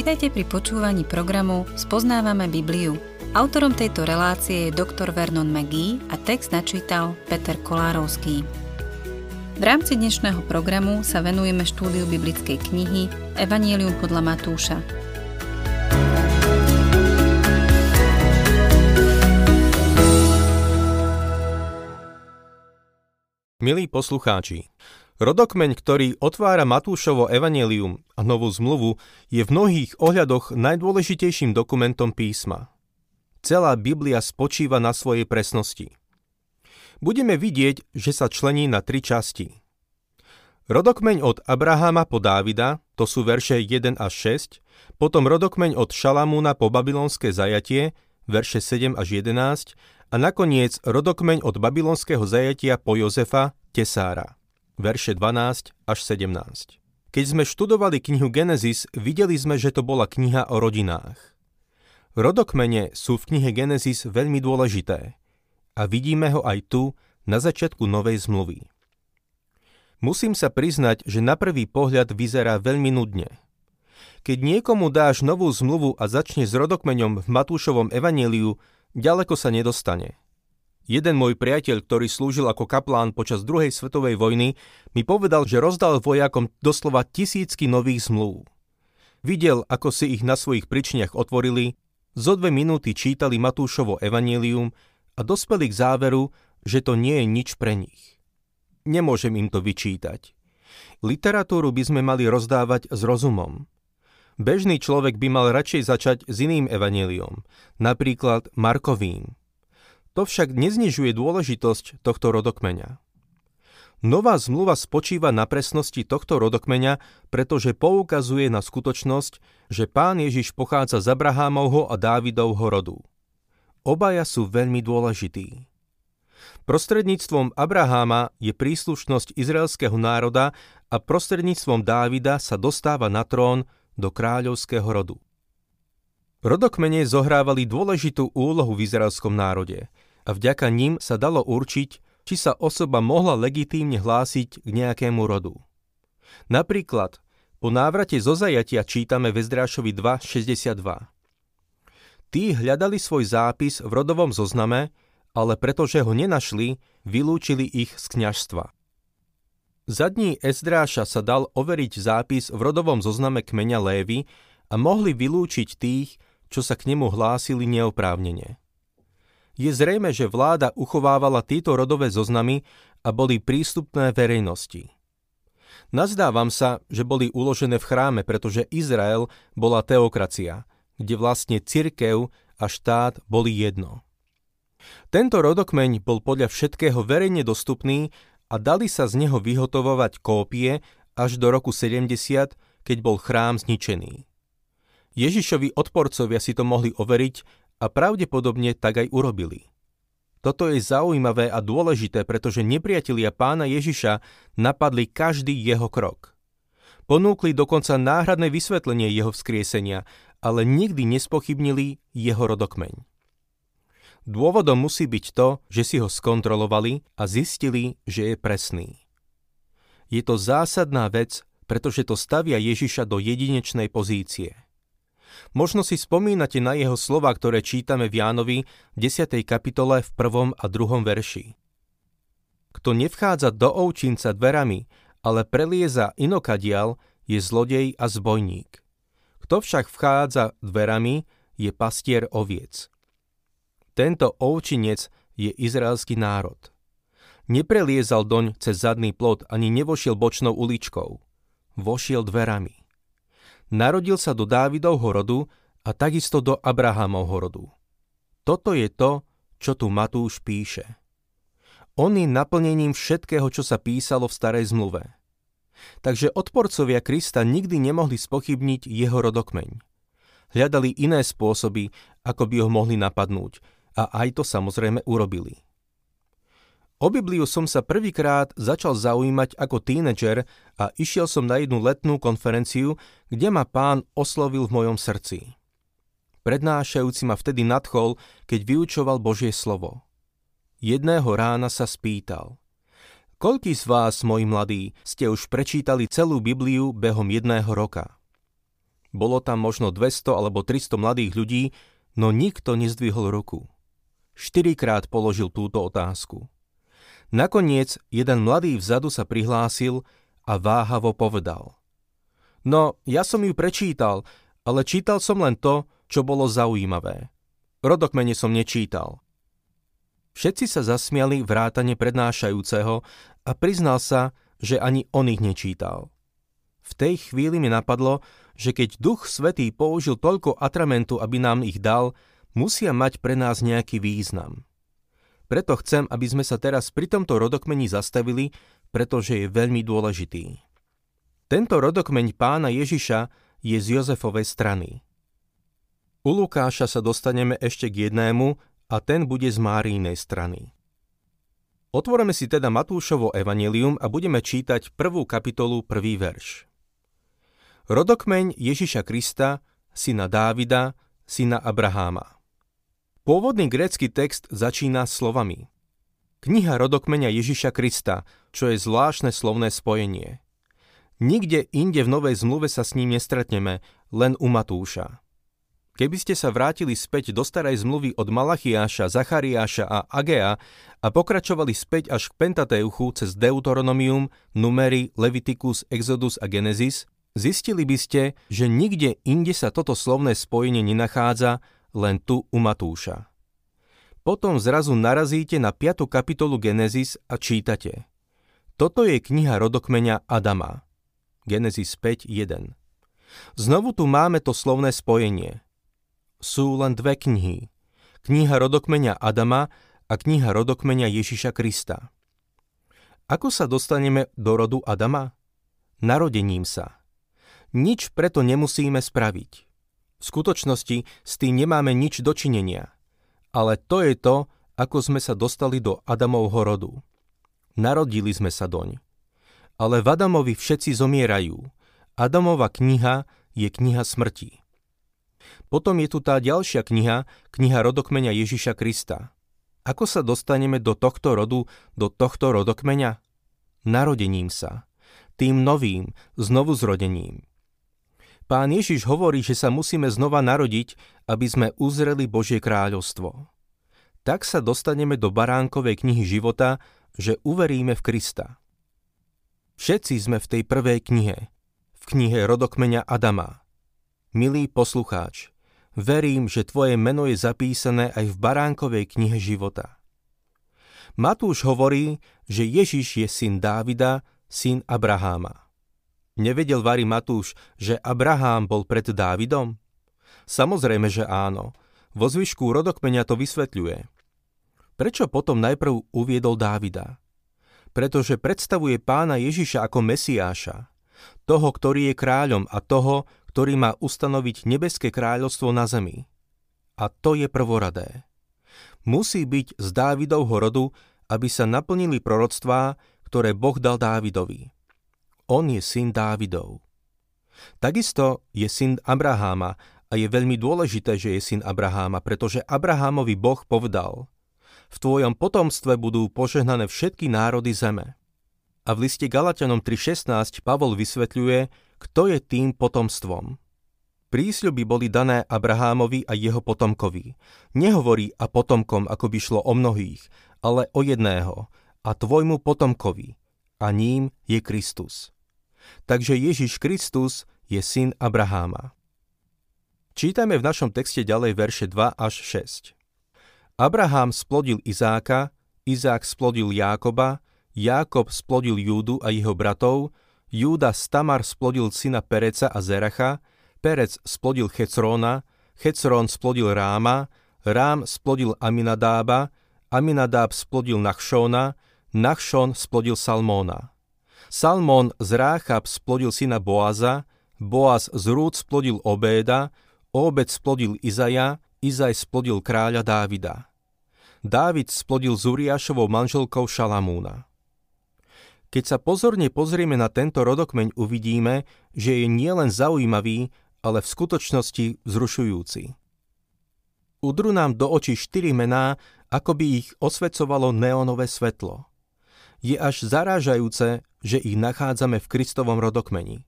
Vitajte pri počúvaní programu Spoznávame Bibliu. Autorom tejto relácie je doktor Vernon McGee a text načítal Peter Kolárovský. V rámci dnešného programu sa venujeme štúdiu biblickej knihy Evangelium podľa Matúša. Milí poslucháči, Rodokmeň, ktorý otvára Matúšovo evanelium a novú zmluvu, je v mnohých ohľadoch najdôležitejším dokumentom písma. Celá Biblia spočíva na svojej presnosti. Budeme vidieť, že sa člení na tri časti. Rodokmeň od Abraháma po Dávida, to sú verše 1 až 6, potom rodokmeň od Šalamúna po babylonské zajatie, verše 7 až 11, a nakoniec rodokmeň od babylonského zajatia po Jozefa, Tesára verše 12 až 17. Keď sme študovali knihu Genesis, videli sme, že to bola kniha o rodinách. Rodokmene sú v knihe Genesis veľmi dôležité a vidíme ho aj tu, na začiatku Novej zmluvy. Musím sa priznať, že na prvý pohľad vyzerá veľmi nudne. Keď niekomu dáš novú zmluvu a začne s rodokmeňom v Matúšovom evaníliu, ďaleko sa nedostane – Jeden môj priateľ, ktorý slúžil ako kaplán počas druhej svetovej vojny, mi povedal, že rozdal vojakom doslova tisícky nových zmluv. Videl, ako si ich na svojich pričniach otvorili, zo dve minúty čítali Matúšovo evanílium a dospeli k záveru, že to nie je nič pre nich. Nemôžem im to vyčítať. Literatúru by sme mali rozdávať s rozumom. Bežný človek by mal radšej začať s iným evaníliom, napríklad Markovým, to však neznižuje dôležitosť tohto rodokmeňa. Nová zmluva spočíva na presnosti tohto rodokmeňa, pretože poukazuje na skutočnosť, že pán Ježiš pochádza z Abrahámovho a Dávidovho rodu. Obaja sú veľmi dôležití. Prostredníctvom Abraháma je príslušnosť izraelského národa a prostredníctvom Dávida sa dostáva na trón do kráľovského rodu. Rodokmene zohrávali dôležitú úlohu v izraelskom národe a vďaka ním sa dalo určiť, či sa osoba mohla legitímne hlásiť k nejakému rodu. Napríklad, po návrate zo zajatia čítame v Ezdrášovi 2.62. Tí hľadali svoj zápis v rodovom zozname, ale pretože ho nenašli, vylúčili ich z kňažstva. Za dní Ezdráša sa dal overiť zápis v rodovom zozname kmeňa Lévy a mohli vylúčiť tých, čo sa k nemu hlásili neoprávnene. Je zrejme, že vláda uchovávala tieto rodové zoznamy a boli prístupné verejnosti. Nazdávam sa, že boli uložené v chráme, pretože Izrael bola teokracia, kde vlastne cirkev a štát boli jedno. Tento rodokmeň bol podľa všetkého verejne dostupný a dali sa z neho vyhotovovať kópie až do roku 70, keď bol chrám zničený. Ježišovi odporcovia si to mohli overiť a pravdepodobne tak aj urobili. Toto je zaujímavé a dôležité, pretože nepriatelia pána Ježiša napadli každý jeho krok. Ponúkli dokonca náhradné vysvetlenie jeho vzkriesenia, ale nikdy nespochybnili jeho rodokmeň. Dôvodom musí byť to, že si ho skontrolovali a zistili, že je presný. Je to zásadná vec, pretože to stavia Ježiša do jedinečnej pozície – Možno si spomínate na jeho slova, ktoré čítame v Jánovi 10. kapitole v 1. a 2. verši. Kto nevchádza do ovčinca dverami, ale prelieza inokadial, je zlodej a zbojník. Kto však vchádza dverami, je pastier oviec. Tento ovčinec je izraelský národ. Nepreliezal doň cez zadný plot ani nevošiel bočnou uličkou. Vošiel dverami. Narodil sa do Dávidovho rodu a takisto do Abrahamovho rodu. Toto je to, čo tu Matúš píše. On je naplnením všetkého, čo sa písalo v starej zmluve. Takže odporcovia Krista nikdy nemohli spochybniť jeho rodokmeň. Hľadali iné spôsoby, ako by ho mohli napadnúť a aj to samozrejme urobili. O Bibliu som sa prvýkrát začal zaujímať ako tínedžer a išiel som na jednu letnú konferenciu, kde ma pán oslovil v mojom srdci. Prednášajúci ma vtedy nadchol, keď vyučoval Božie slovo. Jedného rána sa spýtal. Koľký z vás, moji mladí, ste už prečítali celú Bibliu behom jedného roka? Bolo tam možno 200 alebo 300 mladých ľudí, no nikto nezdvihol ruku. Štyrikrát položil túto otázku. Nakoniec jeden mladý vzadu sa prihlásil a váhavo povedal. No, ja som ju prečítal, ale čítal som len to, čo bolo zaujímavé. Rodokmene som nečítal. Všetci sa zasmiali vrátane prednášajúceho a priznal sa, že ani on ich nečítal. V tej chvíli mi napadlo, že keď Duch Svetý použil toľko atramentu, aby nám ich dal, musia mať pre nás nejaký význam. Preto chcem, aby sme sa teraz pri tomto rodokmeni zastavili, pretože je veľmi dôležitý. Tento rodokmeň pána Ježiša je z Jozefovej strany. U Lukáša sa dostaneme ešte k jednému a ten bude z Márínej strany. Otvoreme si teda Matúšovo evanelium a budeme čítať prvú kapitolu, prvý verš. Rodokmeň Ježiša Krista, syna Dávida, syna Abraháma. Pôvodný grécky text začína slovami Kniha rodokmeňa Ježiša Krista, čo je zvláštne slovné spojenie. Nikde inde v Novej zmluve sa s ním nestretneme, len u Matúša. Keby ste sa vrátili späť do starej zmluvy od Malachiáša, Zachariáša a Agea a pokračovali späť až k Pentateuchu cez Deuteronomium, Numery, Leviticus, Exodus a Genesis, zistili by ste, že nikde inde sa toto slovné spojenie nenachádza, len tu u Matúša. Potom zrazu narazíte na 5. kapitolu Genesis a čítate. Toto je kniha rodokmeňa Adama. Genesis 5.1. Znovu tu máme to slovné spojenie – sú len dve knihy. Kniha rodokmeňa Adama a kniha rodokmeňa Ježiša Krista. Ako sa dostaneme do rodu Adama? Narodením sa. Nič preto nemusíme spraviť. V skutočnosti s tým nemáme nič dočinenia. Ale to je to, ako sme sa dostali do Adamovho rodu. Narodili sme sa doň. Ale v Adamovi všetci zomierajú. Adamova kniha je kniha smrti. Potom je tu tá ďalšia kniha, kniha rodokmeňa Ježiša Krista. Ako sa dostaneme do tohto rodu, do tohto rodokmeňa? Narodením sa. Tým novým, znovu zrodením. Pán Ježiš hovorí, že sa musíme znova narodiť, aby sme uzreli Božie kráľovstvo. Tak sa dostaneme do baránkovej knihy života, že uveríme v Krista. Všetci sme v tej prvej knihe, v knihe rodokmeňa Adama. Milý poslucháč, Verím, že tvoje meno je zapísané aj v baránkovej knihe života. Matúš hovorí, že Ježiš je syn Dávida, syn Abraháma. Nevedel Vary Matúš, že Abrahám bol pred Dávidom? Samozrejme, že áno. Vo zvyšku rodokmeňa to vysvetľuje. Prečo potom najprv uviedol Dávida? Pretože predstavuje pána Ježiša ako Mesiáša, toho, ktorý je kráľom a toho, ktorý má ustanoviť nebeské kráľovstvo na zemi. A to je prvoradé. Musí byť z Dávidovho rodu, aby sa naplnili proroctvá, ktoré Boh dal Dávidovi. On je syn Dávidov. Takisto je syn Abraháma a je veľmi dôležité, že je syn Abraháma, pretože Abrahámovi Boh povedal v tvojom potomstve budú požehnané všetky národy zeme. A v liste Galatianom 3.16 Pavol vysvetľuje, kto je tým potomstvom. Prísľuby boli dané Abrahámovi a jeho potomkovi. Nehovorí a potomkom, ako by šlo o mnohých, ale o jedného, a tvojmu potomkovi, a ním je Kristus. Takže Ježiš Kristus je syn Abraháma. Čítame v našom texte ďalej verše 2 až 6. Abraham splodil Izáka, Izák splodil Jákoba, Jákob splodil Júdu a jeho bratov, Júda Stamar splodil syna Pereca a Zeracha, Perec splodil Checróna, Checrón splodil Ráma, Rám splodil Aminadába, Aminadáb splodil Nachšóna, Nachšón splodil Salmóna. Salmón z Ráchab splodil syna Boaza, Boaz z Rúd splodil Obéda, Obed splodil Izaja, Izaj splodil kráľa Dávida. Dávid splodil Zuriášovou manželkou Šalamúna. Keď sa pozorne pozrieme na tento rodokmeň, uvidíme, že je nielen zaujímavý, ale v skutočnosti vzrušujúci. Udru nám do očí štyri mená, ako by ich osvecovalo neonové svetlo. Je až zarážajúce, že ich nachádzame v Kristovom rodokmeni.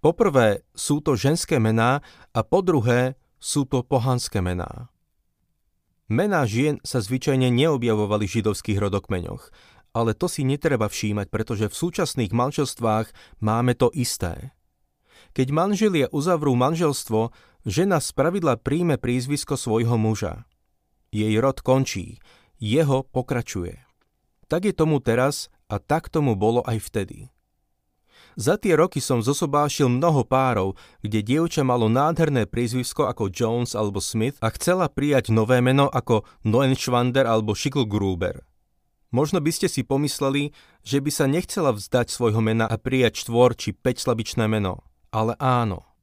Poprvé sú to ženské mená a po druhé sú to pohanské mená. Mená žien sa zvyčajne neobjavovali v židovských rodokmeňoch, ale to si netreba všímať, pretože v súčasných manželstvách máme to isté. Keď manželia uzavrú manželstvo, žena spravidla príjme prízvisko svojho muža. Jej rod končí, jeho pokračuje. Tak je tomu teraz a tak tomu bolo aj vtedy. Za tie roky som zosobášil mnoho párov, kde dievča malo nádherné prízvisko ako Jones alebo Smith a chcela prijať nové meno ako Noenschwander alebo Schicklgruber. Možno by ste si pomysleli, že by sa nechcela vzdať svojho mena a prijať štvor či slabičné meno. Ale áno.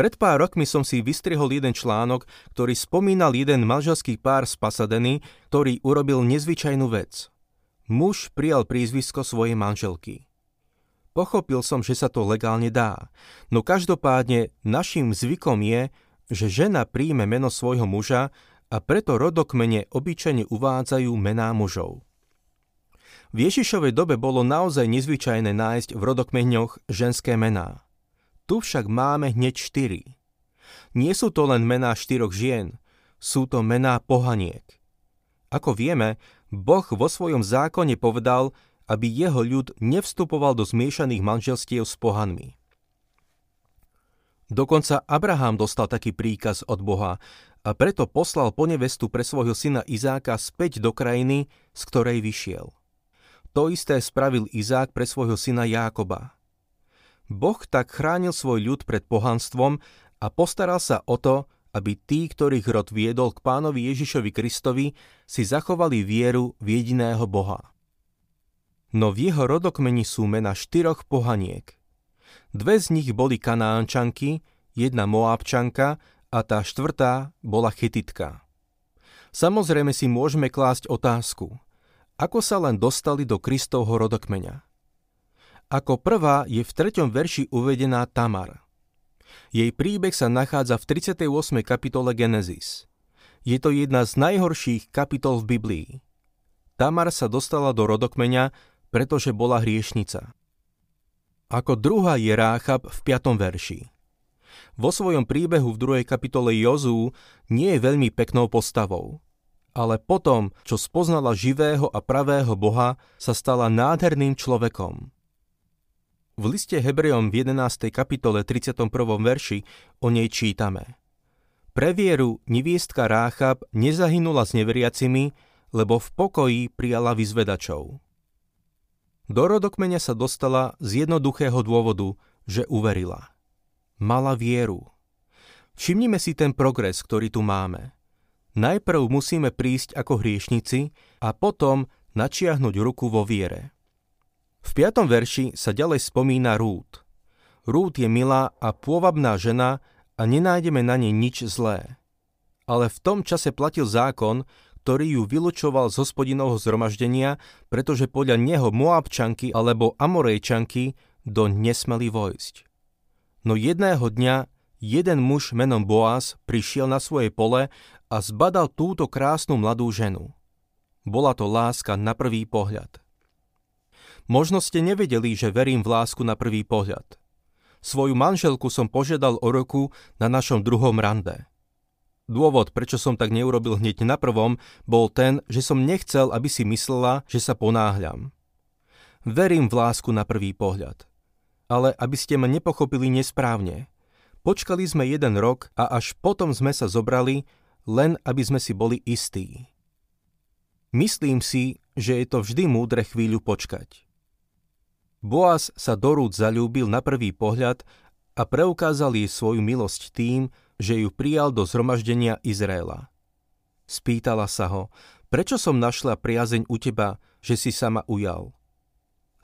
Pred pár rokmi som si vystrihol jeden článok, ktorý spomínal jeden manželský pár z Pasadeny, ktorý urobil nezvyčajnú vec. Muž prijal prízvisko svojej manželky. Pochopil som, že sa to legálne dá, no každopádne našim zvykom je, že žena príjme meno svojho muža a preto rodokmene obyčajne uvádzajú mená mužov. V Ježišovej dobe bolo naozaj nezvyčajné nájsť v rodokmeňoch ženské mená. Tu však máme hneď štyri. Nie sú to len mená štyroch žien, sú to mená pohaniek. Ako vieme, Boh vo svojom zákone povedal, aby jeho ľud nevstupoval do zmiešaných manželstiev s pohanmi. Dokonca Abraham dostal taký príkaz od Boha a preto poslal po nevestu pre svojho syna Izáka späť do krajiny, z ktorej vyšiel. To isté spravil Izák pre svojho syna Jákoba. Boh tak chránil svoj ľud pred pohanstvom a postaral sa o to, aby tí, ktorých rod viedol k pánovi Ježišovi Kristovi, si zachovali vieru v jediného Boha no v jeho rodokmeni sú mena štyroch pohaniek. Dve z nich boli kanánčanky, jedna moábčanka a tá štvrtá bola chytitka. Samozrejme si môžeme klásť otázku, ako sa len dostali do Kristovho rodokmeňa. Ako prvá je v treťom verši uvedená Tamar. Jej príbeh sa nachádza v 38. kapitole Genesis. Je to jedna z najhorších kapitol v Biblii. Tamar sa dostala do rodokmeňa, pretože bola hriešnica. Ako druhá je Ráchab v 5. verši. Vo svojom príbehu v 2. kapitole Jozú nie je veľmi peknou postavou, ale potom, čo spoznala živého a pravého Boha, sa stala nádherným človekom. V liste Hebrejom v 11. kapitole 31. verši o nej čítame. Pre vieru neviestka Ráchab nezahynula s neveriacimi, lebo v pokoji prijala vyzvedačov. Do rodokmeňa sa dostala z jednoduchého dôvodu, že uverila. Mala vieru. Všimnime si ten progres, ktorý tu máme. Najprv musíme prísť ako hriešnici a potom načiahnuť ruku vo viere. V piatom verši sa ďalej spomína Rút. Rút je milá a pôvabná žena a nenájdeme na nej nič zlé. Ale v tom čase platil zákon, ktorý ju vylučoval z hospodinovho zhromaždenia, pretože podľa neho Moabčanky alebo Amorejčanky do nesmeli vojsť. No jedného dňa jeden muž menom Boaz prišiel na svoje pole a zbadal túto krásnu mladú ženu. Bola to láska na prvý pohľad. Možno ste nevedeli, že verím v lásku na prvý pohľad. Svoju manželku som požiadal o roku na našom druhom rande. Dôvod, prečo som tak neurobil hneď na prvom, bol ten, že som nechcel, aby si myslela, že sa ponáhľam. Verím v lásku na prvý pohľad. Ale aby ste ma nepochopili nesprávne. Počkali sme jeden rok a až potom sme sa zobrali, len aby sme si boli istí. Myslím si, že je to vždy múdre chvíľu počkať. Boaz sa do Rúd zalúbil na prvý pohľad a preukázal jej svoju milosť tým, že ju prijal do zhromaždenia Izraela. Spýtala sa ho, prečo som našla priazeň u teba, že si sa ma ujal.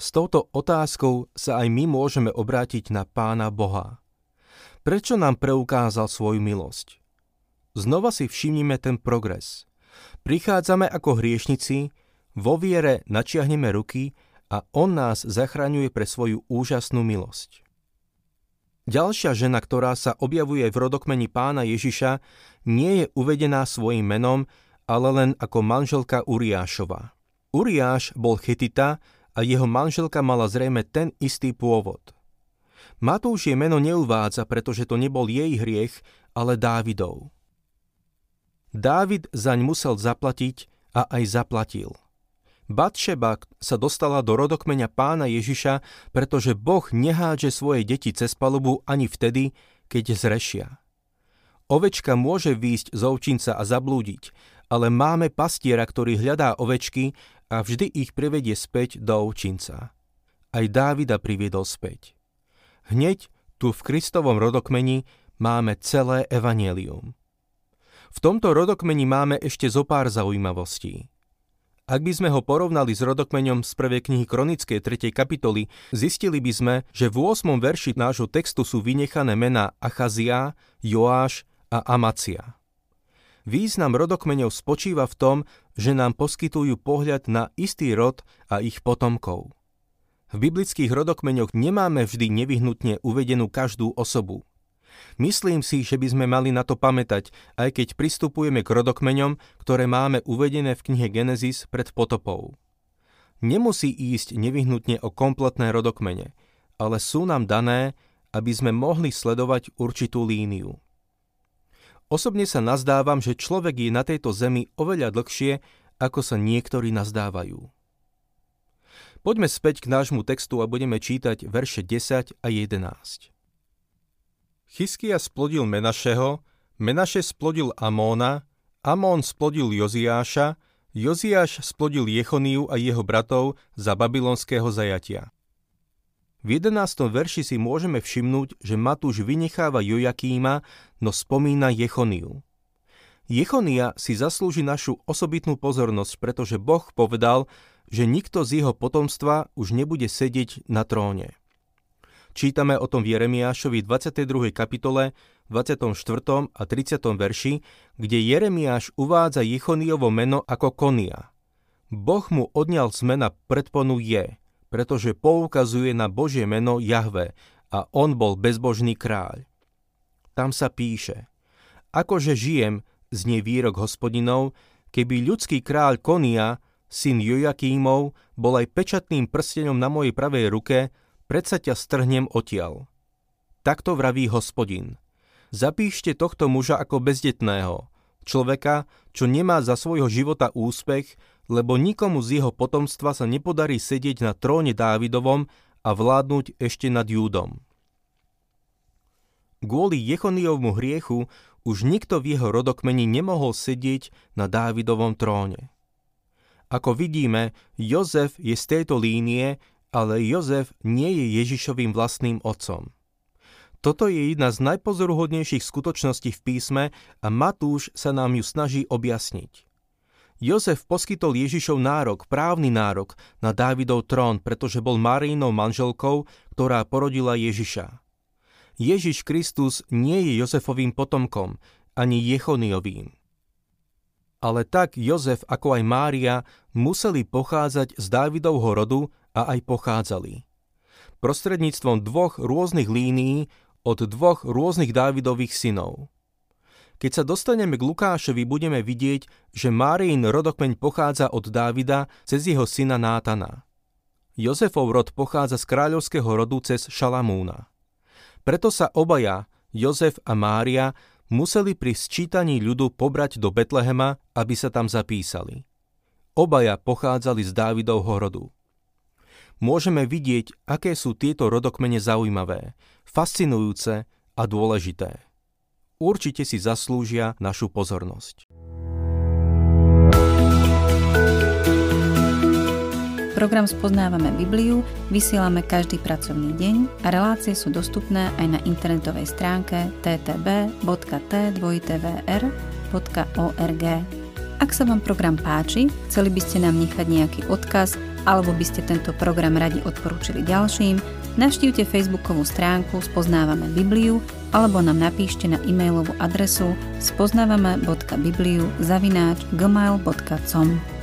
S touto otázkou sa aj my môžeme obrátiť na Pána Boha. Prečo nám preukázal svoju milosť? Znova si všimnime ten progres. Prichádzame ako hriešnici, vo viere načiahneme ruky a On nás zachraňuje pre svoju úžasnú milosť. Ďalšia žena, ktorá sa objavuje v rodokmeni pána Ježiša, nie je uvedená svojim menom, ale len ako manželka Uriášova. Uriáš bol chetita a jeho manželka mala zrejme ten istý pôvod. Matúš jej meno neuvádza, pretože to nebol jej hriech, ale Dávidov. Dávid zaň musel zaplatiť a aj zaplatil. Batšeba sa dostala do rodokmeňa pána Ježiša, pretože Boh nehádže svoje deti cez palubu ani vtedy, keď zrešia. Ovečka môže výjsť z ovčinca a zablúdiť, ale máme pastiera, ktorý hľadá ovečky a vždy ich privedie späť do ovčinca. Aj Dávida priviedol späť. Hneď tu v Kristovom rodokmeni máme celé evanielium. V tomto rodokmeni máme ešte zo pár zaujímavostí. Ak by sme ho porovnali s rodokmeňom z prvej knihy Kronickej 3. kapitoly, zistili by sme, že v 8. verši nášho textu sú vynechané mená Achazia, Joáš a Amacia. Význam rodokmeňov spočíva v tom, že nám poskytujú pohľad na istý rod a ich potomkov. V biblických rodokmeňoch nemáme vždy nevyhnutne uvedenú každú osobu. Myslím si, že by sme mali na to pamätať, aj keď pristupujeme k rodokmeňom, ktoré máme uvedené v knihe Genesis pred potopou. Nemusí ísť nevyhnutne o kompletné rodokmene, ale sú nám dané, aby sme mohli sledovať určitú líniu. Osobne sa nazdávam, že človek je na tejto zemi oveľa dlhšie, ako sa niektorí nazdávajú. Poďme späť k nášmu textu a budeme čítať verše 10 a 11. Chyskia splodil Menašeho, Menaše splodil Amóna, Amón splodil Joziáša, Joziáš splodil Jechoniu a jeho bratov za babylonského zajatia. V 11. verši si môžeme všimnúť, že Matúš vynecháva Jojakíma, no spomína Jechoniu. Jechonia si zaslúži našu osobitnú pozornosť, pretože Boh povedal, že nikto z jeho potomstva už nebude sedieť na tróne. Čítame o tom v Jeremiášovi 22. kapitole, 24. a 30. verši, kde Jeremiáš uvádza Jechoniovo meno ako Konia. Boh mu odňal z mena predponu Je, pretože poukazuje na Božie meno Jahve a on bol bezbožný kráľ. Tam sa píše, akože žijem, znie výrok hospodinov, keby ľudský kráľ Konia syn Jojakímov, bol aj pečatným prstenom na mojej pravej ruke, predsa ťa strhnem odtiaľ. Takto vraví hospodin. Zapíšte tohto muža ako bezdetného, človeka, čo nemá za svojho života úspech, lebo nikomu z jeho potomstva sa nepodarí sedieť na tróne Dávidovom a vládnuť ešte nad Júdom. Kvôli Jechoniovmu hriechu už nikto v jeho rodokmeni nemohol sedieť na Dávidovom tróne. Ako vidíme, Jozef je z tejto línie, ale Jozef nie je Ježišovým vlastným otcom. Toto je jedna z najpozoruhodnejších skutočností v písme a Matúš sa nám ju snaží objasniť. Jozef poskytol Ježišov nárok, právny nárok na Dávidov trón, pretože bol Marínou manželkou, ktorá porodila Ježiša. Ježiš Kristus nie je Jozefovým potomkom, ani Jechoniovým ale tak Jozef ako aj Mária museli pochádzať z Dávidovho rodu a aj pochádzali. Prostredníctvom dvoch rôznych línií od dvoch rôznych Dávidových synov. Keď sa dostaneme k Lukášovi, budeme vidieť, že Máriin rodokmeň pochádza od Dávida cez jeho syna Nátana. Jozefov rod pochádza z kráľovského rodu cez Šalamúna. Preto sa obaja, Jozef a Mária, museli pri sčítaní ľudu pobrať do Betlehema, aby sa tam zapísali. Obaja pochádzali z Dávidovho rodu. Môžeme vidieť, aké sú tieto rodokmene zaujímavé, fascinujúce a dôležité. Určite si zaslúžia našu pozornosť. Program Spoznávame Bibliu vysielame každý pracovný deň a relácie sú dostupné aj na internetovej stránke ttb.t2tvr.org. Ak sa vám program páči, chceli by ste nám nechať nejaký odkaz alebo by ste tento program radi odporúčili ďalším, navštívte facebookovú stránku Spoznávame Bibliu alebo nám napíšte na e-mailovú adresu spoznávame.bibliu zavináč gmail.com.